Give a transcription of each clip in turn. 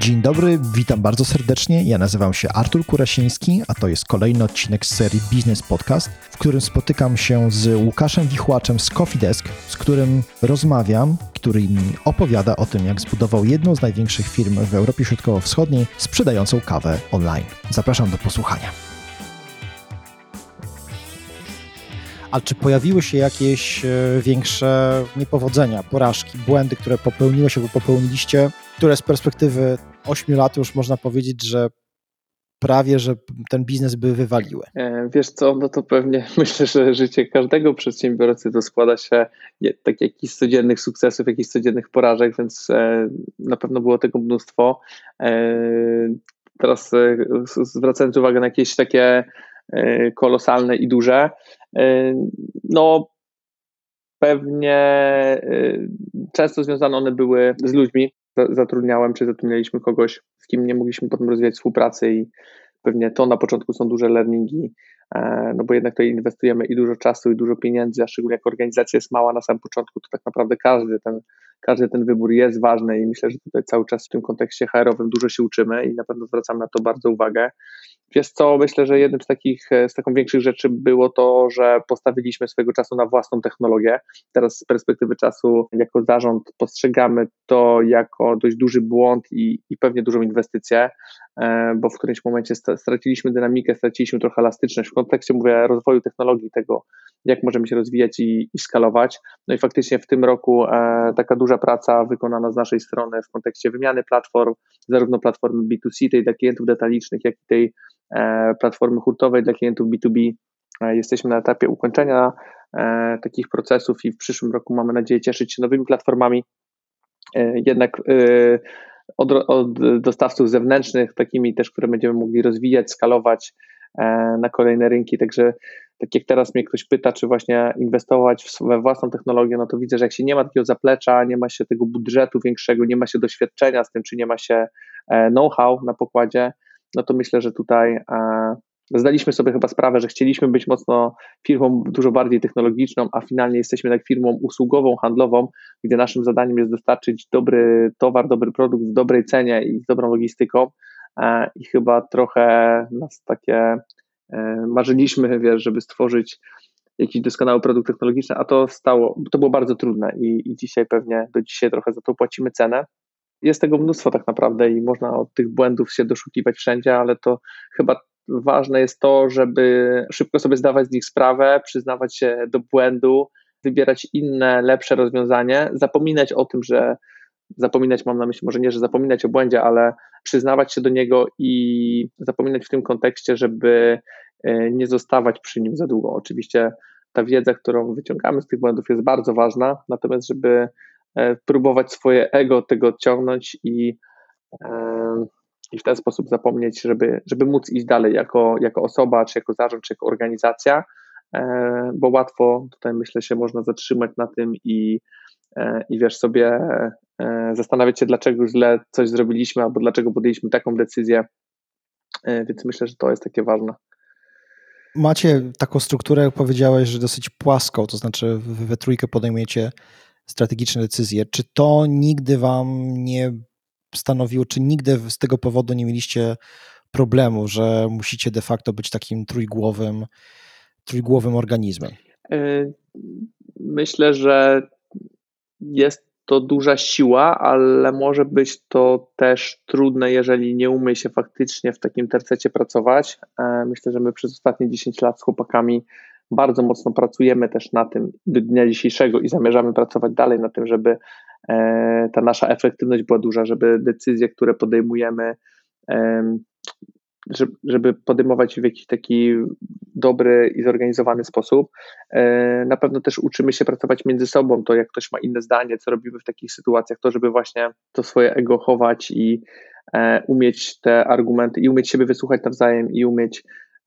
Dzień dobry, witam bardzo serdecznie. Ja nazywam się Artur Kurasiński, a to jest kolejny odcinek z serii Business Podcast, w którym spotykam się z Łukaszem Wichłaczem z Coffee Desk, z którym rozmawiam, który mi opowiada o tym, jak zbudował jedną z największych firm w Europie Środkowo-Wschodniej sprzedającą kawę online. Zapraszam do posłuchania. A czy pojawiły się jakieś e, większe niepowodzenia, porażki, błędy, które popełniłeś albo popełniliście, które z perspektywy 8 lat już można powiedzieć, że prawie, że ten biznes by wywaliły? E, wiesz co, no to pewnie myślę, że życie każdego przedsiębiorcy to składa się tak jakichś codziennych sukcesów, jakichś codziennych porażek, więc e, na pewno było tego mnóstwo. Teraz zwracając uwagę na jakieś takie kolosalne i duże, no pewnie często związane one były z ludźmi. Zatrudniałem czy zatrudnialiśmy kogoś, z kim nie mogliśmy potem rozwijać współpracy i pewnie to na początku są duże learningi, e, no bo jednak tutaj inwestujemy i dużo czasu i dużo pieniędzy, a szczególnie jak organizacja jest mała na samym początku, to tak naprawdę każdy ten, każdy ten wybór jest ważny i myślę, że tutaj cały czas w tym kontekście HR-owym dużo się uczymy i na pewno zwracam na to bardzo uwagę. Wiesz co, myślę, że jednym z takich, z taką większych rzeczy było to, że postawiliśmy swojego czasu na własną technologię. Teraz z perspektywy czasu jako zarząd postrzegamy to jako dość duży błąd i, i pewnie dużą inwestycję, e, bo w którymś momencie straciliśmy dynamikę, straciliśmy trochę elastyczność w kontekście, mówię, rozwoju technologii, tego jak możemy się rozwijać i, i skalować. No i faktycznie w tym roku e, taka duża praca wykonana z naszej strony w kontekście wymiany platform, zarówno platformy B2C, tej dla klientów detalicznych, jak i tej e, platformy hurtowej dla klientów B2B. E, jesteśmy na etapie ukończenia e, takich procesów i w przyszłym roku mamy nadzieję cieszyć się nowymi platformami. E, jednak e, od, od dostawców zewnętrznych, takimi też, które będziemy mogli rozwijać, skalować na kolejne rynki. Także tak jak teraz mnie ktoś pyta, czy właśnie inwestować we własną technologię, no to widzę, że jak się nie ma takiego zaplecza, nie ma się tego budżetu większego, nie ma się doświadczenia z tym, czy nie ma się e, know-how na pokładzie, no to myślę, że tutaj e, zdaliśmy sobie chyba sprawę, że chcieliśmy być mocno firmą dużo bardziej technologiczną, a finalnie jesteśmy tak firmą usługową, handlową, gdzie naszym zadaniem jest dostarczyć dobry towar, dobry produkt w dobrej cenie i z dobrą logistyką. E, I chyba trochę nas takie E, marzyliśmy, wiesz, żeby stworzyć jakiś doskonały produkt technologiczny, a to stało, to było bardzo trudne i, i dzisiaj pewnie do dzisiaj trochę za to płacimy cenę. Jest tego mnóstwo tak naprawdę i można od tych błędów się doszukiwać wszędzie, ale to chyba ważne jest to, żeby szybko sobie zdawać z nich sprawę, przyznawać się do błędu, wybierać inne, lepsze rozwiązanie, zapominać o tym, że zapominać mam na myśli może nie, że zapominać o błędzie, ale przyznawać się do niego i zapominać w tym kontekście, żeby e, nie zostawać przy nim za długo. Oczywiście ta wiedza, którą wyciągamy z tych błędów jest bardzo ważna, natomiast żeby e, próbować swoje ego tego odciągnąć i, e, i w ten sposób zapomnieć, żeby, żeby móc iść dalej jako, jako osoba, czy jako zarząd, czy jako organizacja, bo łatwo tutaj myślę się można zatrzymać na tym i, i wiesz sobie E, zastanawiać się, dlaczego źle coś zrobiliśmy, albo dlaczego podjęliśmy taką decyzję. E, więc myślę, że to jest takie ważne. Macie taką strukturę, jak powiedziałeś, że dosyć płaską, to znaczy we trójkę podejmujecie strategiczne decyzje. Czy to nigdy wam nie stanowiło, czy nigdy z tego powodu nie mieliście problemu, że musicie de facto być takim trójgłowym, trójgłowym organizmem? E, myślę, że jest to duża siła, ale może być to też trudne, jeżeli nie umie się faktycznie w takim tercecie pracować. E, myślę, że my przez ostatnie 10 lat z chłopakami bardzo mocno pracujemy też na tym do dnia dzisiejszego i zamierzamy pracować dalej na tym, żeby e, ta nasza efektywność była duża, żeby decyzje, które podejmujemy, żeby podejmować w jakiś taki dobry i zorganizowany sposób. E, na pewno też uczymy się pracować między sobą, to jak ktoś ma inne zdanie, co robimy w takich sytuacjach, to żeby właśnie to swoje ego chować i e, umieć te argumenty i umieć siebie wysłuchać nawzajem i umieć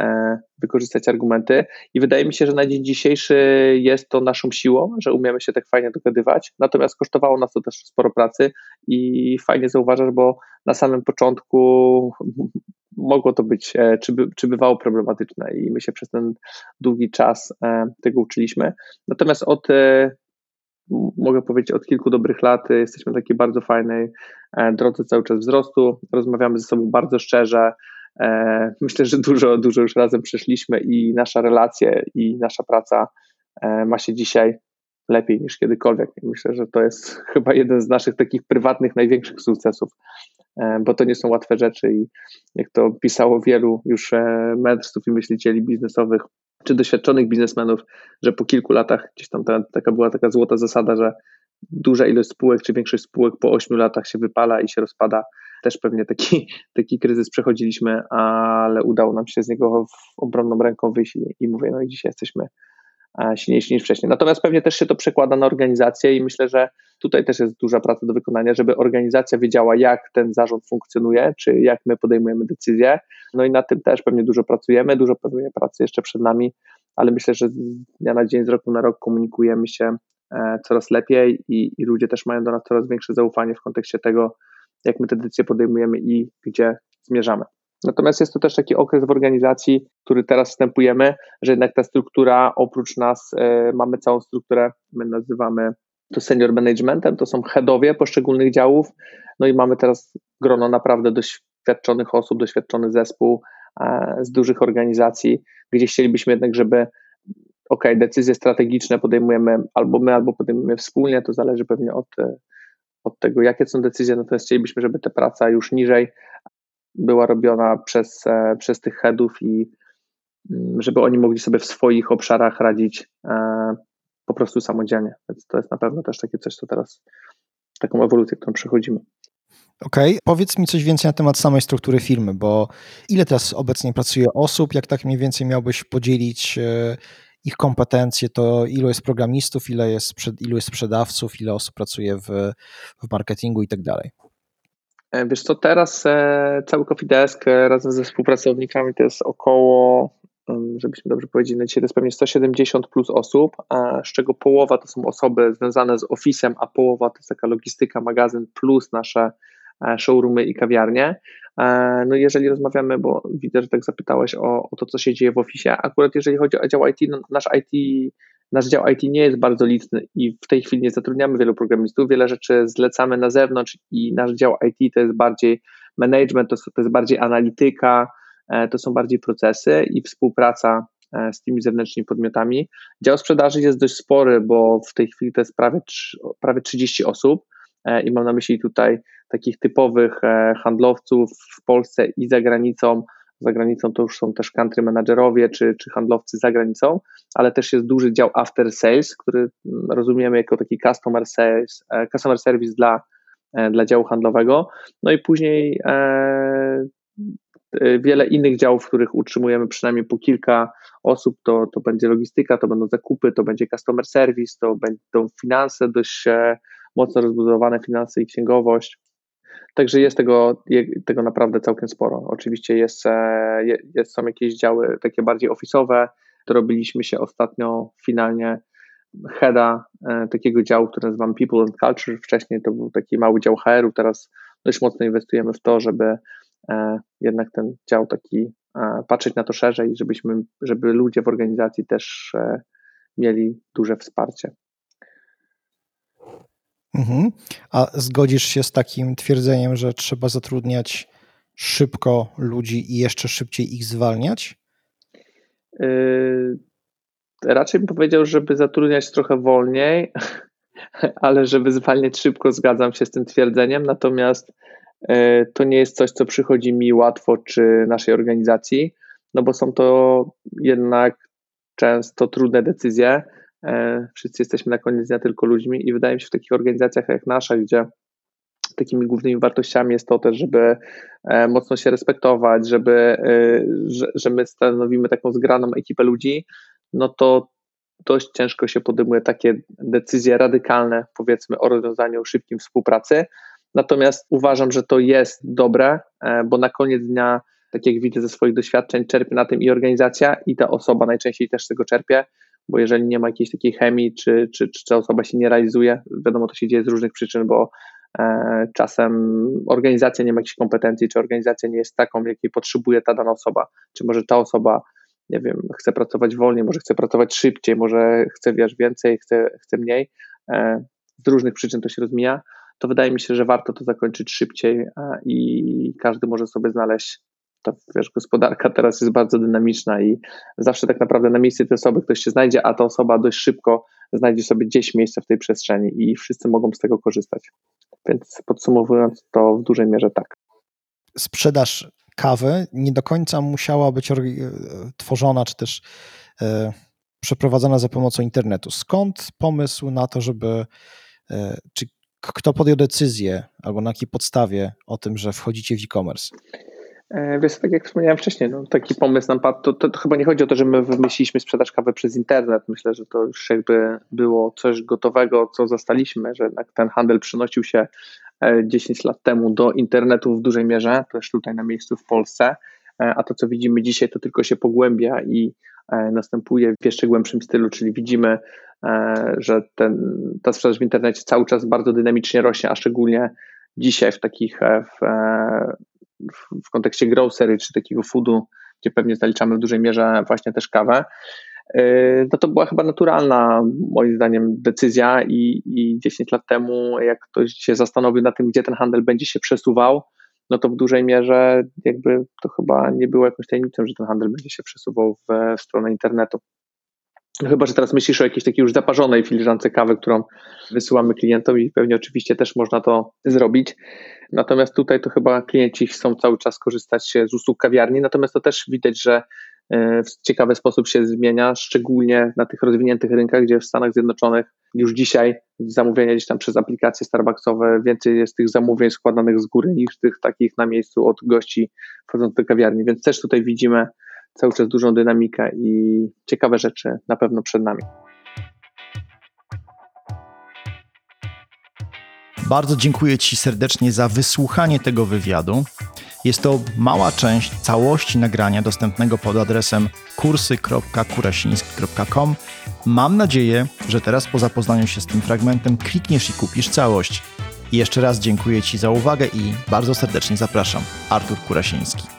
e, wykorzystać argumenty. I wydaje mi się, że na dzień dzisiejszy jest to naszą siłą, że umiemy się tak fajnie dogadywać. Natomiast kosztowało nas to też sporo pracy i fajnie zauważasz, bo na samym początku mogło to być, e, czy, by, czy bywało problematyczne i my się przez ten długi czas e, tego uczyliśmy. Natomiast od e, mogę powiedzieć, od kilku dobrych lat jesteśmy na takiej bardzo fajnej drodze cały czas wzrostu. Rozmawiamy ze sobą bardzo szczerze. Myślę, że dużo, dużo już razem przeszliśmy i nasza relacja i nasza praca ma się dzisiaj lepiej niż kiedykolwiek. Myślę, że to jest chyba jeden z naszych takich prywatnych, największych sukcesów, bo to nie są łatwe rzeczy i jak to pisało wielu już e, mędrców i myślicieli biznesowych, czy doświadczonych biznesmenów, że po kilku latach gdzieś tam ta, taka była taka złota zasada, że duża ilość spółek, czy większość spółek po ośmiu latach się wypala i się rozpada. Też pewnie taki, taki kryzys przechodziliśmy, ale udało nam się z niego w obronną ręką wyjść i, i mówię, no i dzisiaj jesteśmy silniejsi niż wcześniej. Natomiast pewnie też się to przekłada na organizację i myślę, że tutaj też jest duża praca do wykonania, żeby organizacja wiedziała, jak ten zarząd funkcjonuje, czy jak my podejmujemy decyzje. No i na tym też pewnie dużo pracujemy, dużo pewnie pracy jeszcze przed nami, ale myślę, że z dnia na dzień, z roku na rok komunikujemy się e, coraz lepiej i, i ludzie też mają do nas coraz większe zaufanie w kontekście tego, jak my te decyzje podejmujemy i gdzie zmierzamy. Natomiast jest to też taki okres w organizacji, który teraz wstępujemy, że jednak ta struktura, oprócz nas, y, mamy całą strukturę, my nazywamy to senior managementem, to są headowie poszczególnych działów, no i mamy teraz grono naprawdę doświadczonych osób, doświadczony zespół e, z dużych organizacji, gdzie chcielibyśmy jednak, żeby ok, decyzje strategiczne podejmujemy albo my, albo podejmujemy wspólnie, to zależy pewnie od, e, od tego, jakie są decyzje, natomiast chcielibyśmy, żeby ta praca już niżej była robiona przez, e, przez tych headów i mm, żeby oni mogli sobie w swoich obszarach radzić e, po prostu samodzielnie. Więc to jest na pewno też takie coś, co teraz, taką ewolucję, którą przechodzimy. Okej, okay. powiedz mi coś więcej na temat samej struktury firmy, bo ile teraz obecnie pracuje osób, jak tak mniej więcej miałbyś podzielić e, ich kompetencje, to ilu jest programistów, ile jest, ilu jest sprzedawców, ile osób pracuje w, w marketingu i tak dalej? E, wiesz co, teraz e, cały Coffee Desk e, razem ze współpracownikami to jest około, żebyśmy dobrze powiedzieli, na dzisiaj to jest pewnie 170 plus osób, z czego połowa to są osoby związane z Office'em, a połowa to jest taka logistyka, magazyn plus nasze showroomy i kawiarnie. No jeżeli rozmawiamy, bo widzę, że tak zapytałeś o, o to, co się dzieje w Office, akurat jeżeli chodzi o dział IT, no nasz IT Nasz dział IT nie jest bardzo liczny i w tej chwili nie zatrudniamy wielu programistów, wiele rzeczy zlecamy na zewnątrz i nasz dział IT to jest bardziej management, to, to jest bardziej analityka, e, to są bardziej procesy i współpraca e, z tymi zewnętrznymi podmiotami. Dział sprzedaży jest dość spory, bo w tej chwili to jest prawie, prawie 30 osób e, i mam na myśli tutaj takich typowych handlowców w Polsce i za granicą, za granicą to już są też country managerowie czy, czy handlowcy za granicą, ale też jest duży dział after sales, który mm, rozumiemy jako taki customer, sales, e, customer service dla, e, dla działu handlowego. No i później e, wiele innych działów, w których utrzymujemy przynajmniej po kilka osób, to, to będzie logistyka, to będą zakupy, to będzie customer service, to będą finanse, dość mocno rozbudowane finanse i księgowość. Także jest tego, tego naprawdę całkiem sporo. Oczywiście jest, e, jest, są jakieś działy takie bardziej ofisowe. Robiliśmy się ostatnio finalnie heada e, takiego działu, który nazywam People and Culture. Wcześniej to był taki mały dział HR-u, teraz dość mocno inwestujemy w to, żeby e, jednak ten dział taki patrzeć na to szerzej, żebyśmy, żeby ludzie w organizacji też mieli duże wsparcie. Mhm. A zgodzisz się z takim twierdzeniem, że trzeba zatrudniać szybko ludzi i jeszcze szybciej ich zwalniać? Yy, raczej bym powiedział, żeby zatrudniać trochę wolniej, ale żeby zwalniać szybko, zgadzam się z tym twierdzeniem. Natomiast yy, to nie jest coś, co przychodzi mi łatwo czy naszej organizacji, no bo są to jednak często trudne decyzje wszyscy jesteśmy na koniec dnia tylko ludźmi i wydaje mi się w takich organizacjach jak nasza, gdzie takimi głównymi wartościami jest to też, żeby e, mocno się respektować, żeby, e, że, że my stanowimy taką zgraną ekipę ludzi, no to dość ciężko się podejmuje takie decyzje radykalne, powiedzmy, o rozwiązaniu szybkim współpracy. Natomiast uważam, że to jest dobre, bo na koniec dnia, tak jak widzę ze swoich doświadczeń, czerpie na tym i organizacja, i ta osoba najczęściej też z tego czerpie, bo jeżeli nie ma jakiejś takiej chemii, czy, czy, czy ta osoba się nie realizuje, wiadomo, to się dzieje z różnych przyczyn, bo e, czasem organizacja nie ma jakichś kompetencji, czy organizacja nie jest taką, jakiej potrzebuje ta dana osoba, czy może ta osoba, nie wiem, chce pracować wolniej, może chce pracować szybciej, może chce wiesz więcej, chce, chce mniej, z różnych przyczyn to się rozmija, to wydaje mi się, że warto to zakończyć szybciej i każdy może sobie znaleźć to wiesz, gospodarka teraz jest bardzo dynamiczna i zawsze tak naprawdę na miejsce tej osoby ktoś się znajdzie, a ta osoba dość szybko znajdzie sobie gdzieś miejsce w tej przestrzeni i wszyscy mogą z tego korzystać. Więc podsumowując, to w dużej mierze tak. Sprzedaż kawy nie do końca musiała być tworzona, czy też e, przeprowadzona za pomocą internetu. Skąd pomysł na to, żeby, e, czy kto podjął decyzję, albo na jakiej podstawie o tym, że wchodzicie w e-commerce? E, wiesz, tak jak wspomniałem wcześniej, no, taki pomysł nam padł, to, to, to, chyba nie chodzi o to, że my wymyśliliśmy sprzedaż kawy przez internet. Myślę, że to już jakby było coś gotowego, co zastaliśmy, że jednak ten handel przynosił się 10 e, lat temu do internetu w dużej mierze, też tutaj na miejscu w Polsce, e, a to, co widzimy dzisiaj, to tylko się pogłębia i następuje w jeszcze głębszym stylu, czyli widzimy, że ten, ta sprzedaż w internecie cały czas bardzo dynamicznie rośnie, a szczególnie dzisiaj w takich w, w kontekście grocery czy takiego foodu, gdzie pewnie zaliczamy w dużej mierze właśnie też kawę, y, no to była chyba naturalna, moim zdaniem, decyzja i, i 10 lat temu, jak ktoś się zastanowił nad tym, gdzie ten handel będzie się przesuwał, no to w dużej mierze jakby to chyba nie było jakąś tajemnicą, że ten handel będzie się przesuwał w, w stronę internetu. Chyba, że teraz myślisz o jakiejś takiej już zaparzonej filiżance kawy, którą wysyłamy klientom i pewnie oczywiście też można to zrobić. Natomiast tutaj to chyba klienci chcą cały czas korzystać z usług kawiarni, natomiast to też widać, że e, w ciekawy sposób się zmienia, szczególnie na tych rozwiniętych rynkach, gdzie w Stanach Zjednoczonych już dzisiaj zamówienia gdzieś tam przez aplikacje Starbucksowe, więcej jest tych zamówień składanych z góry niż tych takich na miejscu od gości wchodzących do kawiarni, więc też tutaj widzimy cały czas dużą dynamikę i ciekawe rzeczy na pewno przed nami. Bardzo dziękuję Ci serdecznie za wysłuchanie tego wywiadu. Jest to mała część całości nagrania dostępnego pod adresem kursy.kurasiński.com. Mam nadzieję, że teraz po zapoznaniu się z tym fragmentem klikniesz i kupisz całość. I jeszcze raz dziękuję Ci za uwagę i bardzo serdecznie zapraszam. Artur Kurasiński.